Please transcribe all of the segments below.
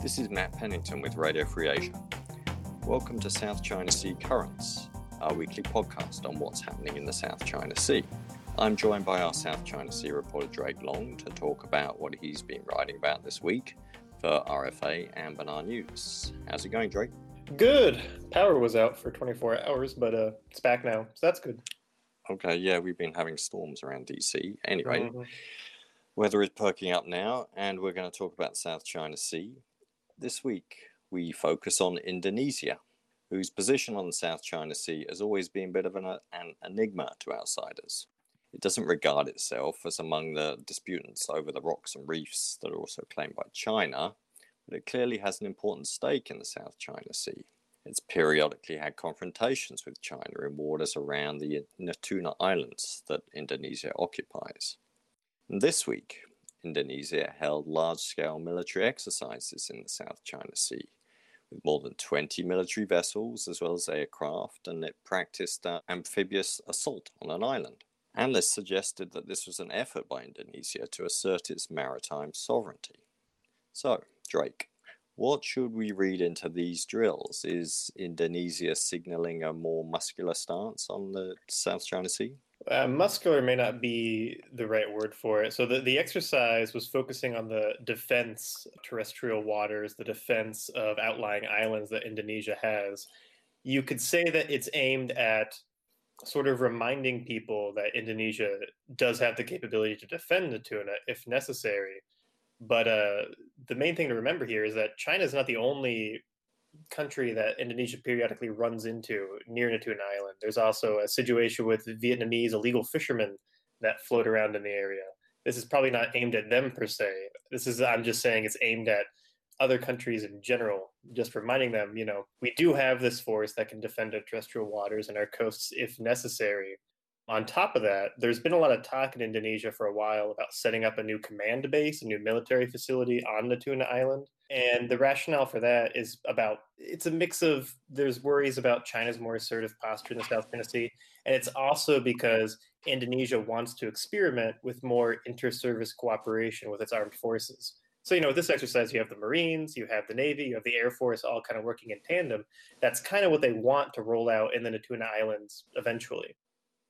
This is Matt Pennington with Radio Free Asia. Welcome to South China Sea Currents, our weekly podcast on what's happening in the South China Sea. I'm joined by our South China Sea reporter Drake Long to talk about what he's been writing about this week for RFA and Benar News. How's it going, Drake? Good. Power was out for 24 hours, but uh, it's back now, so that's good. Okay, yeah, we've been having storms around DC. Anyway, mm-hmm. weather is perking up now, and we're going to talk about South China Sea. This week, we focus on Indonesia, whose position on the South China Sea has always been a bit of an, an enigma to outsiders. It doesn't regard itself as among the disputants over the rocks and reefs that are also claimed by China, but it clearly has an important stake in the South China Sea. It's periodically had confrontations with China in waters around the Natuna Islands that Indonesia occupies. And this week, Indonesia held large scale military exercises in the South China Sea with more than 20 military vessels as well as aircraft, and it practiced an amphibious assault on an island. Analysts suggested that this was an effort by Indonesia to assert its maritime sovereignty. So, Drake, what should we read into these drills? Is Indonesia signaling a more muscular stance on the South China Sea? Uh, muscular may not be the right word for it. So the, the exercise was focusing on the defense terrestrial waters, the defense of outlying islands that Indonesia has. You could say that it's aimed at sort of reminding people that Indonesia does have the capability to defend Natuna if necessary. But uh, the main thing to remember here is that China is not the only country that Indonesia periodically runs into near Natuna Island. There's also a situation with Vietnamese illegal fishermen that float around in the area. This is probably not aimed at them per se. This is, I'm just saying, it's aimed at other countries in general, just reminding them, you know, we do have this force that can defend our terrestrial waters and our coasts if necessary. On top of that, there's been a lot of talk in Indonesia for a while about setting up a new command base, a new military facility on Natuna Island. And the rationale for that is about it's a mix of there's worries about China's more assertive posture in the South China Sea, and it's also because Indonesia wants to experiment with more inter-service cooperation with its armed forces. So, you know, with this exercise, you have the Marines, you have the Navy, you have the Air Force all kind of working in tandem. That's kind of what they want to roll out in the Natuna Islands eventually.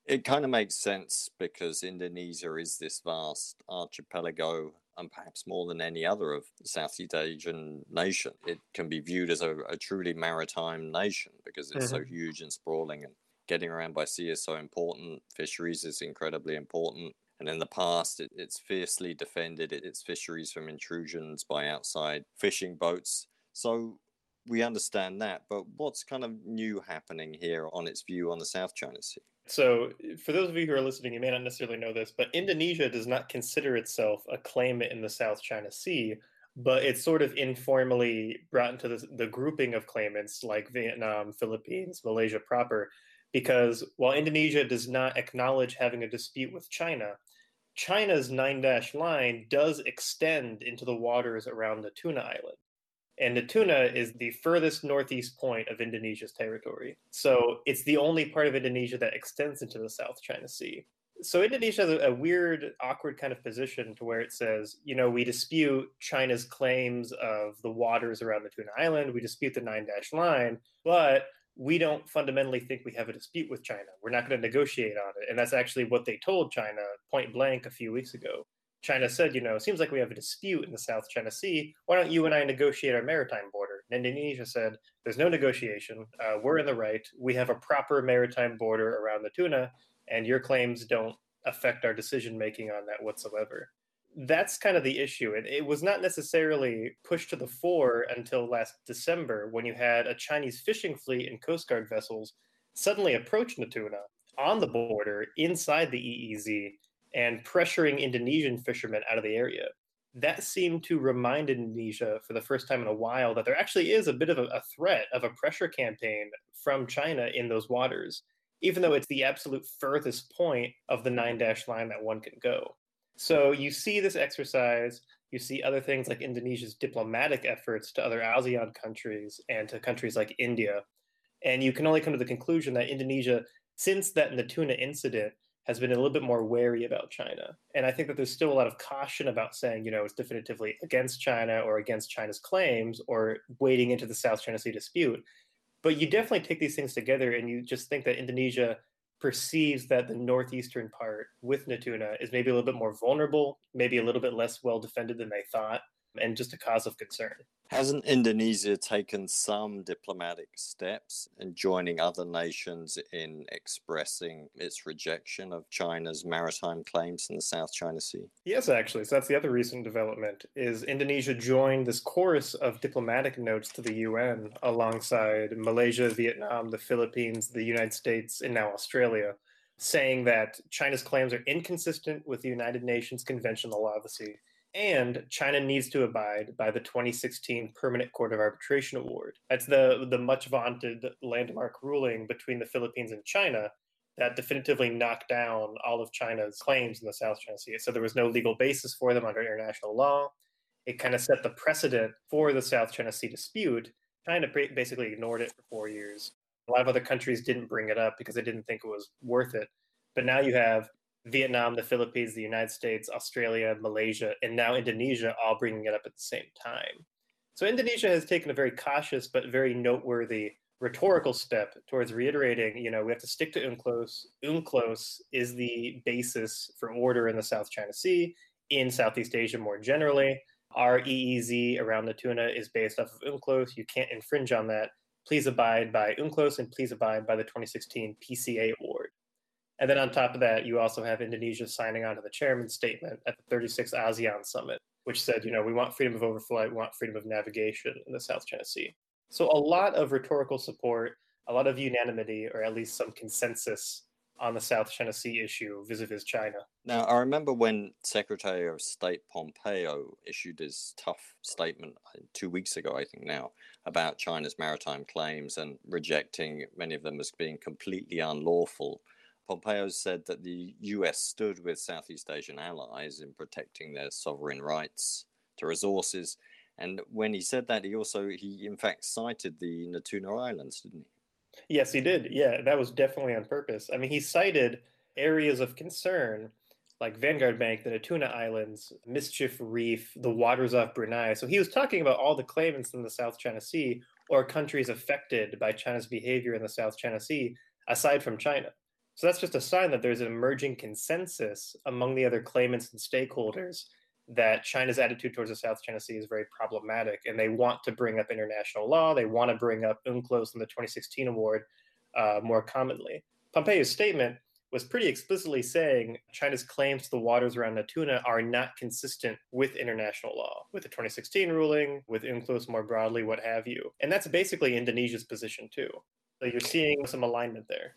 It kind of makes sense because Indonesia is this vast archipelago, and perhaps more than any other of Southeast Asian nation. It can be viewed as a, a truly maritime nation because it's mm-hmm. so huge and sprawling, and getting around by sea is so important. Fisheries is incredibly important. And in the past, it, it's fiercely defended its fisheries from intrusions by outside fishing boats. So we understand that. But what's kind of new happening here on its view on the South China Sea? So, for those of you who are listening, you may not necessarily know this, but Indonesia does not consider itself a claimant in the South China Sea, but it's sort of informally brought into the, the grouping of claimants like Vietnam, Philippines, Malaysia proper, because while Indonesia does not acknowledge having a dispute with China, China's nine dash line does extend into the waters around the Natuna Island. And Natuna is the furthest northeast point of Indonesia's territory. So it's the only part of Indonesia that extends into the South China Sea. So Indonesia has a, a weird, awkward kind of position to where it says, you know, we dispute China's claims of the waters around Natuna Island, we dispute the nine dash line, but we don't fundamentally think we have a dispute with China. We're not going to negotiate on it. And that's actually what they told China point blank a few weeks ago. China said, you know, it seems like we have a dispute in the South China Sea. Why don't you and I negotiate our maritime border? And Indonesia said, there's no negotiation. Uh, we're in the right. We have a proper maritime border around Natuna, and your claims don't affect our decision making on that whatsoever that's kind of the issue. It, it was not necessarily pushed to the fore until last December when you had a Chinese fishing fleet and Coast Guard vessels suddenly approach Natuna on the border inside the EEZ and pressuring Indonesian fishermen out of the area. That seemed to remind Indonesia for the first time in a while that there actually is a bit of a, a threat of a pressure campaign from China in those waters, even though it's the absolute furthest point of the nine dash line that one can go. So you see this exercise, you see other things like Indonesia's diplomatic efforts to other ASEAN countries and to countries like India. And you can only come to the conclusion that Indonesia, since that Natuna incident, has been a little bit more wary about China. And I think that there's still a lot of caution about saying, you know, it's definitively against China or against China's claims or wading into the South China Sea dispute. But you definitely take these things together and you just think that Indonesia perceives that the northeastern part with Natuna is maybe a little bit more vulnerable, maybe a little bit less well defended than they thought and just a cause of concern. Hasn't Indonesia taken some diplomatic steps in joining other nations in expressing its rejection of China's maritime claims in the South China Sea? Yes, actually. So that's the other recent development is Indonesia joined this chorus of diplomatic notes to the UN alongside Malaysia, Vietnam, the Philippines, the United States, and now Australia saying that China's claims are inconsistent with the United Nations Convention on the Law of the Sea and China needs to abide by the 2016 Permanent Court of Arbitration Award. That's the the much vaunted landmark ruling between the Philippines and China that definitively knocked down all of China's claims in the South China Sea. So there was no legal basis for them under international law. It kind of set the precedent for the South China Sea dispute. China basically ignored it for four years. A lot of other countries didn't bring it up because they didn't think it was worth it. But now you have Vietnam, the Philippines, the United States, Australia, Malaysia, and now Indonesia all bringing it up at the same time. So Indonesia has taken a very cautious but very noteworthy rhetorical step towards reiterating, you know, we have to stick to UNCLOS. UNCLOS is the basis for order in the South China Sea, in Southeast Asia more generally. Our EEZ around Natuna is based off of UNCLOS. You can't infringe on that. Please abide by UNCLOS and please abide by the 2016 PCA award. And then on top of that, you also have Indonesia signing on to the chairman's statement at the 36th ASEAN summit, which said, you know, we want freedom of overflight, we want freedom of navigation in the South China Sea. So a lot of rhetorical support, a lot of unanimity, or at least some consensus on the South China Sea issue vis-a-vis China. Now, I remember when Secretary of State Pompeo issued his tough statement uh, two weeks ago, I think now, about China's maritime claims and rejecting many of them as being completely unlawful. Pompeo said that the US stood with Southeast Asian allies in protecting their sovereign rights to resources. And when he said that, he also, he in fact cited the Natuna Islands, didn't he? Yes, he did. Yeah, that was definitely on purpose. I mean, he cited areas of concern like Vanguard Bank, the Natuna Islands, Mischief Reef, the waters off Brunei. So he was talking about all the claimants in the South China Sea or countries affected by China's behavior in the South China Sea, aside from China. So that's just a sign that there's an emerging consensus among the other claimants and stakeholders that China's attitude towards the South China Sea is very problematic, and they want to bring up international law. They want to bring up UNCLOS and the 2016 award uh, more commonly. Pompeo's statement was pretty explicitly saying China's claims to the waters around Natuna are not consistent with international law, with the 2016 ruling, with UNCLOS more broadly, what have you. And that's basically Indonesia's position too. So you're seeing some alignment there.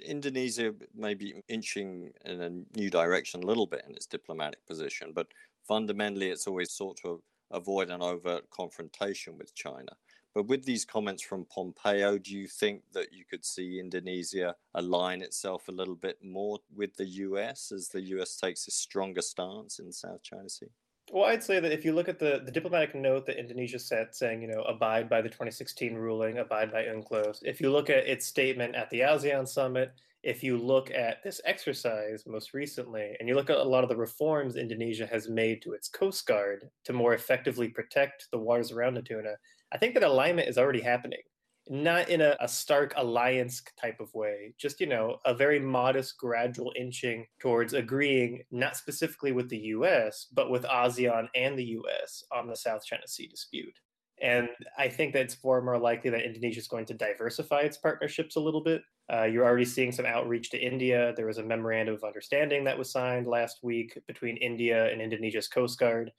Indonesia may be inching in a new direction a little bit in its diplomatic position, but fundamentally it's always sought to avoid an overt confrontation with China. But with these comments from Pompeo, do you think that you could see Indonesia align itself a little bit more with the US as the US takes a stronger stance in the South China Sea? Well, I'd say that if you look at the, the diplomatic note that Indonesia sent saying, you know, abide by the 2016 ruling, abide by UNCLOS, if you look at its statement at the ASEAN summit, if you look at this exercise most recently, and you look at a lot of the reforms Indonesia has made to its Coast Guard to more effectively protect the waters around Natuna, I think that alignment is already happening not in a, a, stark alliance type of way, just, you know, a very modest, gradual inching towards agreeing, not specifically with the US, but with ASEAN and the US on the South China Sea dispute. And I think that it's far more likely that Indonesia is going to diversify its partnerships a little bit. Uh, you're already seeing some outreach to India. There was a memorandum of understanding that was signed last week between India and Indonesia's Coast Guard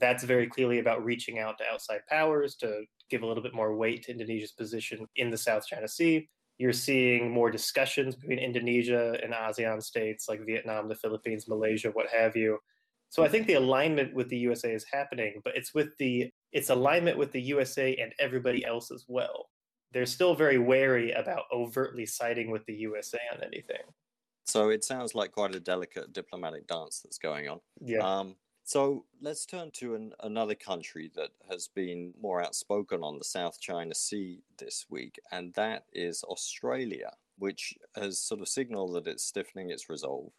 that's very clearly about reaching out to outside powers to give a little bit more weight to Indonesia's position in the South China Sea. You're seeing more discussions between Indonesia and ASEAN states like Vietnam, the Philippines, Malaysia, what have you. So I think the alignment with the USA is happening, but it's with the it's alignment with the USA and everybody else as well. They're still very wary about overtly siding with the USA on anything. So it sounds like quite a delicate diplomatic dance that's going on. Yeah. Um, so let's turn to an, another country that has been more outspoken on the South China Sea this week, and that is Australia. which has sort of signaled that it's stiffening its resolve.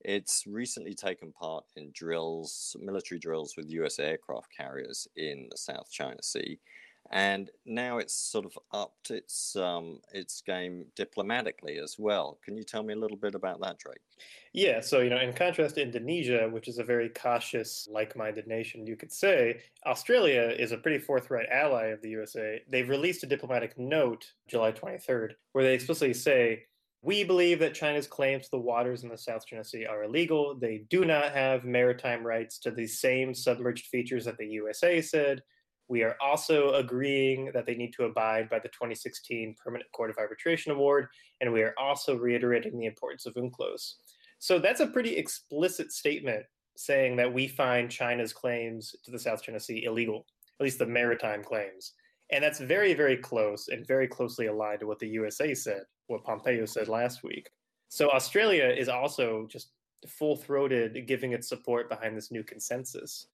It's recently taken part in drills, military drills with US aircraft carriers in the South China Sea and now it's sort of upped its um, its game diplomatically as well. Can you tell me a little bit about that, Drake? Yeah, so you know, in contrast to Indonesia, which is a very cautious, like-minded nation, you could say Australia is a pretty forthright ally of the USA. They've released a diplomatic note July 23rd where they explicitly say. We believe that China's claims to the waters in the South China Sea are illegal. They do not have maritime rights to the same submerged features that the USA said we are also agreeing that they need to abide by the 2016 Permanent Court of Arbitration Award, and we are also reiterating the importance of UNCLOS. So that's a pretty explicit statement saying that we find China's claims to the South China Sea illegal, at least the maritime claims. And that's very, very close and very closely aligned to what the USA said, what Pompeo said last week. So Australia is also just full throated giving its support behind this new consensus.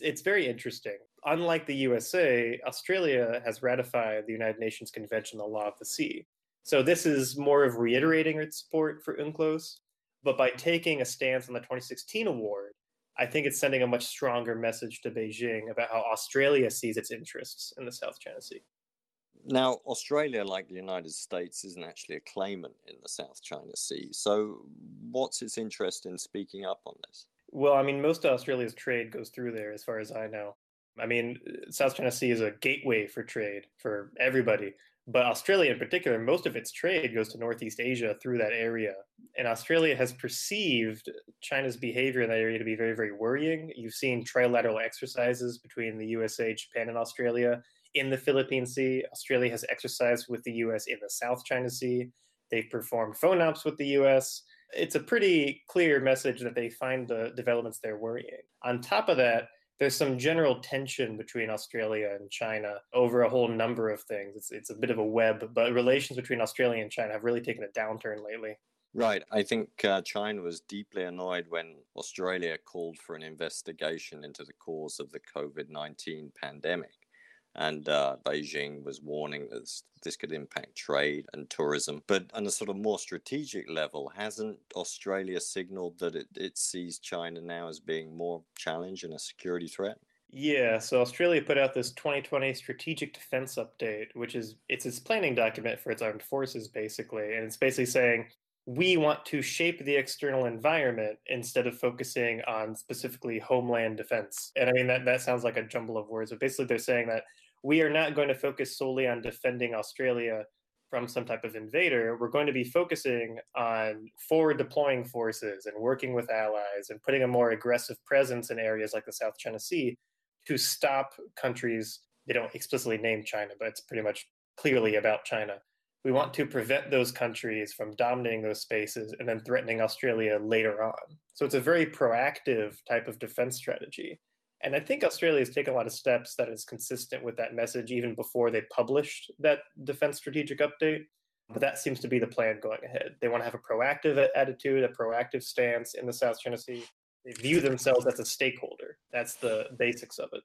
It's very interesting unlike the USA, Australia has ratified the United Nations Convention on the Law of the Sea. So this is more of reiterating its support for UNCLOS, but by taking a stance on the 2016 award, I think it's sending a much stronger message to Beijing about how Australia sees its interests in the South China Sea. Now, Australia, like the United States, isn't actually a claimant in the South China Sea. So, what's its interest in speaking up on this? Well, I mean, most of Australia's trade goes through there, as far as I know. I mean, uh, South China Sea is a gateway for trade for everybody. But Australia, in particular, most of its trade goes to Northeast Asia through that area. And Australia has perceived China's behavior in that area to be very, very worrying. You've seen trilateral exercises between the USA, Japan, and Australia in the Philippine Sea. Australia has exercised with the US in the South China Sea. They've performed FONOPs with the US. It's a pretty clear message that they find the developments there worrying. On top of that, there's some general tension between Australia and China over a whole number of things. It's it's a bit of a web, but relations between Australia and China have really taken a downturn lately. Right. I think uh, China was deeply annoyed when Australia called for an investigation into the cause of the COVID 19 pandemic and uh, Beijing was warning that this, could impact trade and tourism. But on a sort of more strategic level, hasn't Australia signaled that it, it sees China now as being more challenge and a security threat? Yeah, so Australia put out this 2020 strategic defense update, which is it's its planning document for its armed forces basically, and it's basically saying we want to shape the external environment instead of focusing on specifically homeland defense. And I mean that that sounds like a jumble of words, but basically they're saying that we are not going to focus solely on defending Australia from some type of invader. We're going to be focusing on forward deploying forces and working with allies and putting a more aggressive presence in areas like the South China Sea to stop countries. They don't explicitly name China, but it's pretty much clearly about China. We want to prevent those countries from dominating those spaces and then threatening Australia later on. So it's a very proactive type of defense strategy. And I think Australia has taken a lot of steps that is consistent with that message even before they published that defense strategic update. But that seems to be the plan going ahead. They want to have a proactive attitude, a proactive stance in the South China Sea. They view themselves as a stakeholder. That's the basics of it.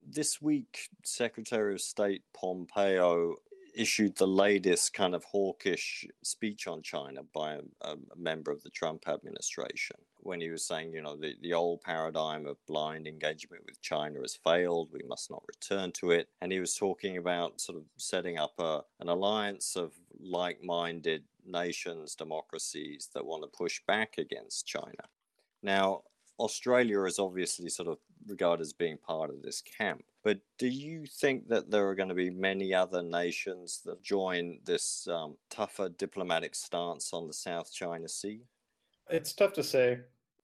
This week, Secretary of State Pompeo issued the latest kind of hawkish speech on China by a, a, member of the Trump administration when he was saying, you know, the, the old paradigm of blind engagement with China has failed. We must not return to it. And he was talking about sort of setting up a, an alliance of like minded nations, democracies that want to push back against China. Now, Australia is obviously sort of regarded as being part of this camp. But do you think that there are going to be many other nations that join this um, tougher diplomatic stance on the South China Sea? It's tough to say.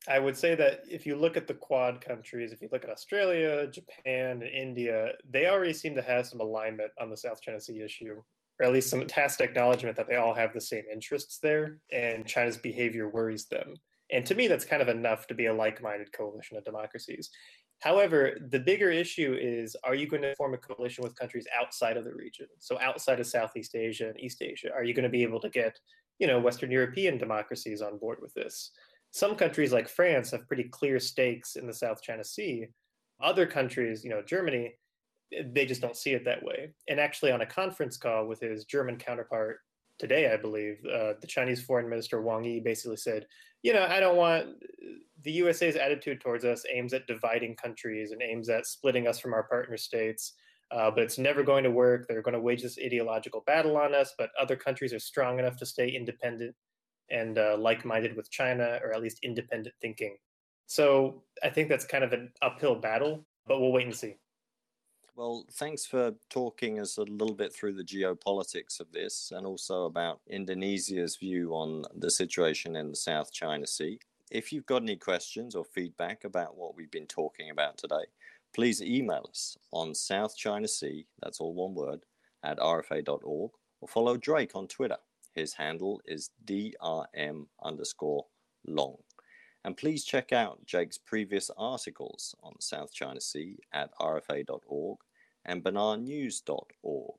I would say that if you look at the Quad countries, if you look at Australia, Japan, and India, they already seem to have some alignment on the South China Sea issue, or at least some tacit acknowledgement that they all have the same interests there, and China's behavior worries them. And to me, that's kind of enough to be a like minded coalition of democracies. However, the bigger issue is are you going to form a coalition with countries outside of the region? So outside of Southeast Asia and East Asia, are you going to be able to get, you know, Western European democracies on board with this? Some countries like France have pretty clear stakes in the South China Sea. Other countries, you know, Germany, they just don't see it that way. And actually on a conference call with his German counterpart today, I believe, uh, the Chinese Foreign Minister Wang Yi basically said, you know, I don't want the USA's attitude towards us aims at dividing countries and aims at splitting us from our partner states. Uh, but it's never going to work. They're going to wage this ideological battle on us, but other countries are strong enough to stay independent and uh, like minded with China, or at least independent thinking. So I think that's kind of an uphill battle, but we'll wait and see. Well, thanks for talking us a little bit through the geopolitics of this and also about Indonesia's view on the situation in the South China Sea. If you've got any questions or feedback about what we've been talking about today, please email us on South China Sea, that's all one word, at rfa.org, or follow Drake on Twitter. His handle is DRM underscore long. And please check out Jake's previous articles on the South China Sea at rfa.org and benarnews.org.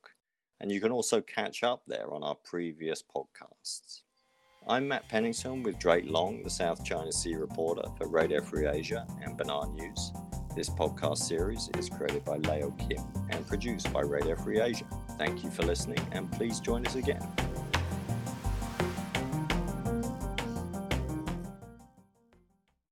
And you can also catch up there on our previous podcasts. I'm Matt Pennington with Drake Long, the South China Sea reporter for Radio Free Asia and Benar News. This podcast series is created by Leo Kim and produced by Radio Free Asia. Thank you for listening and please join us again.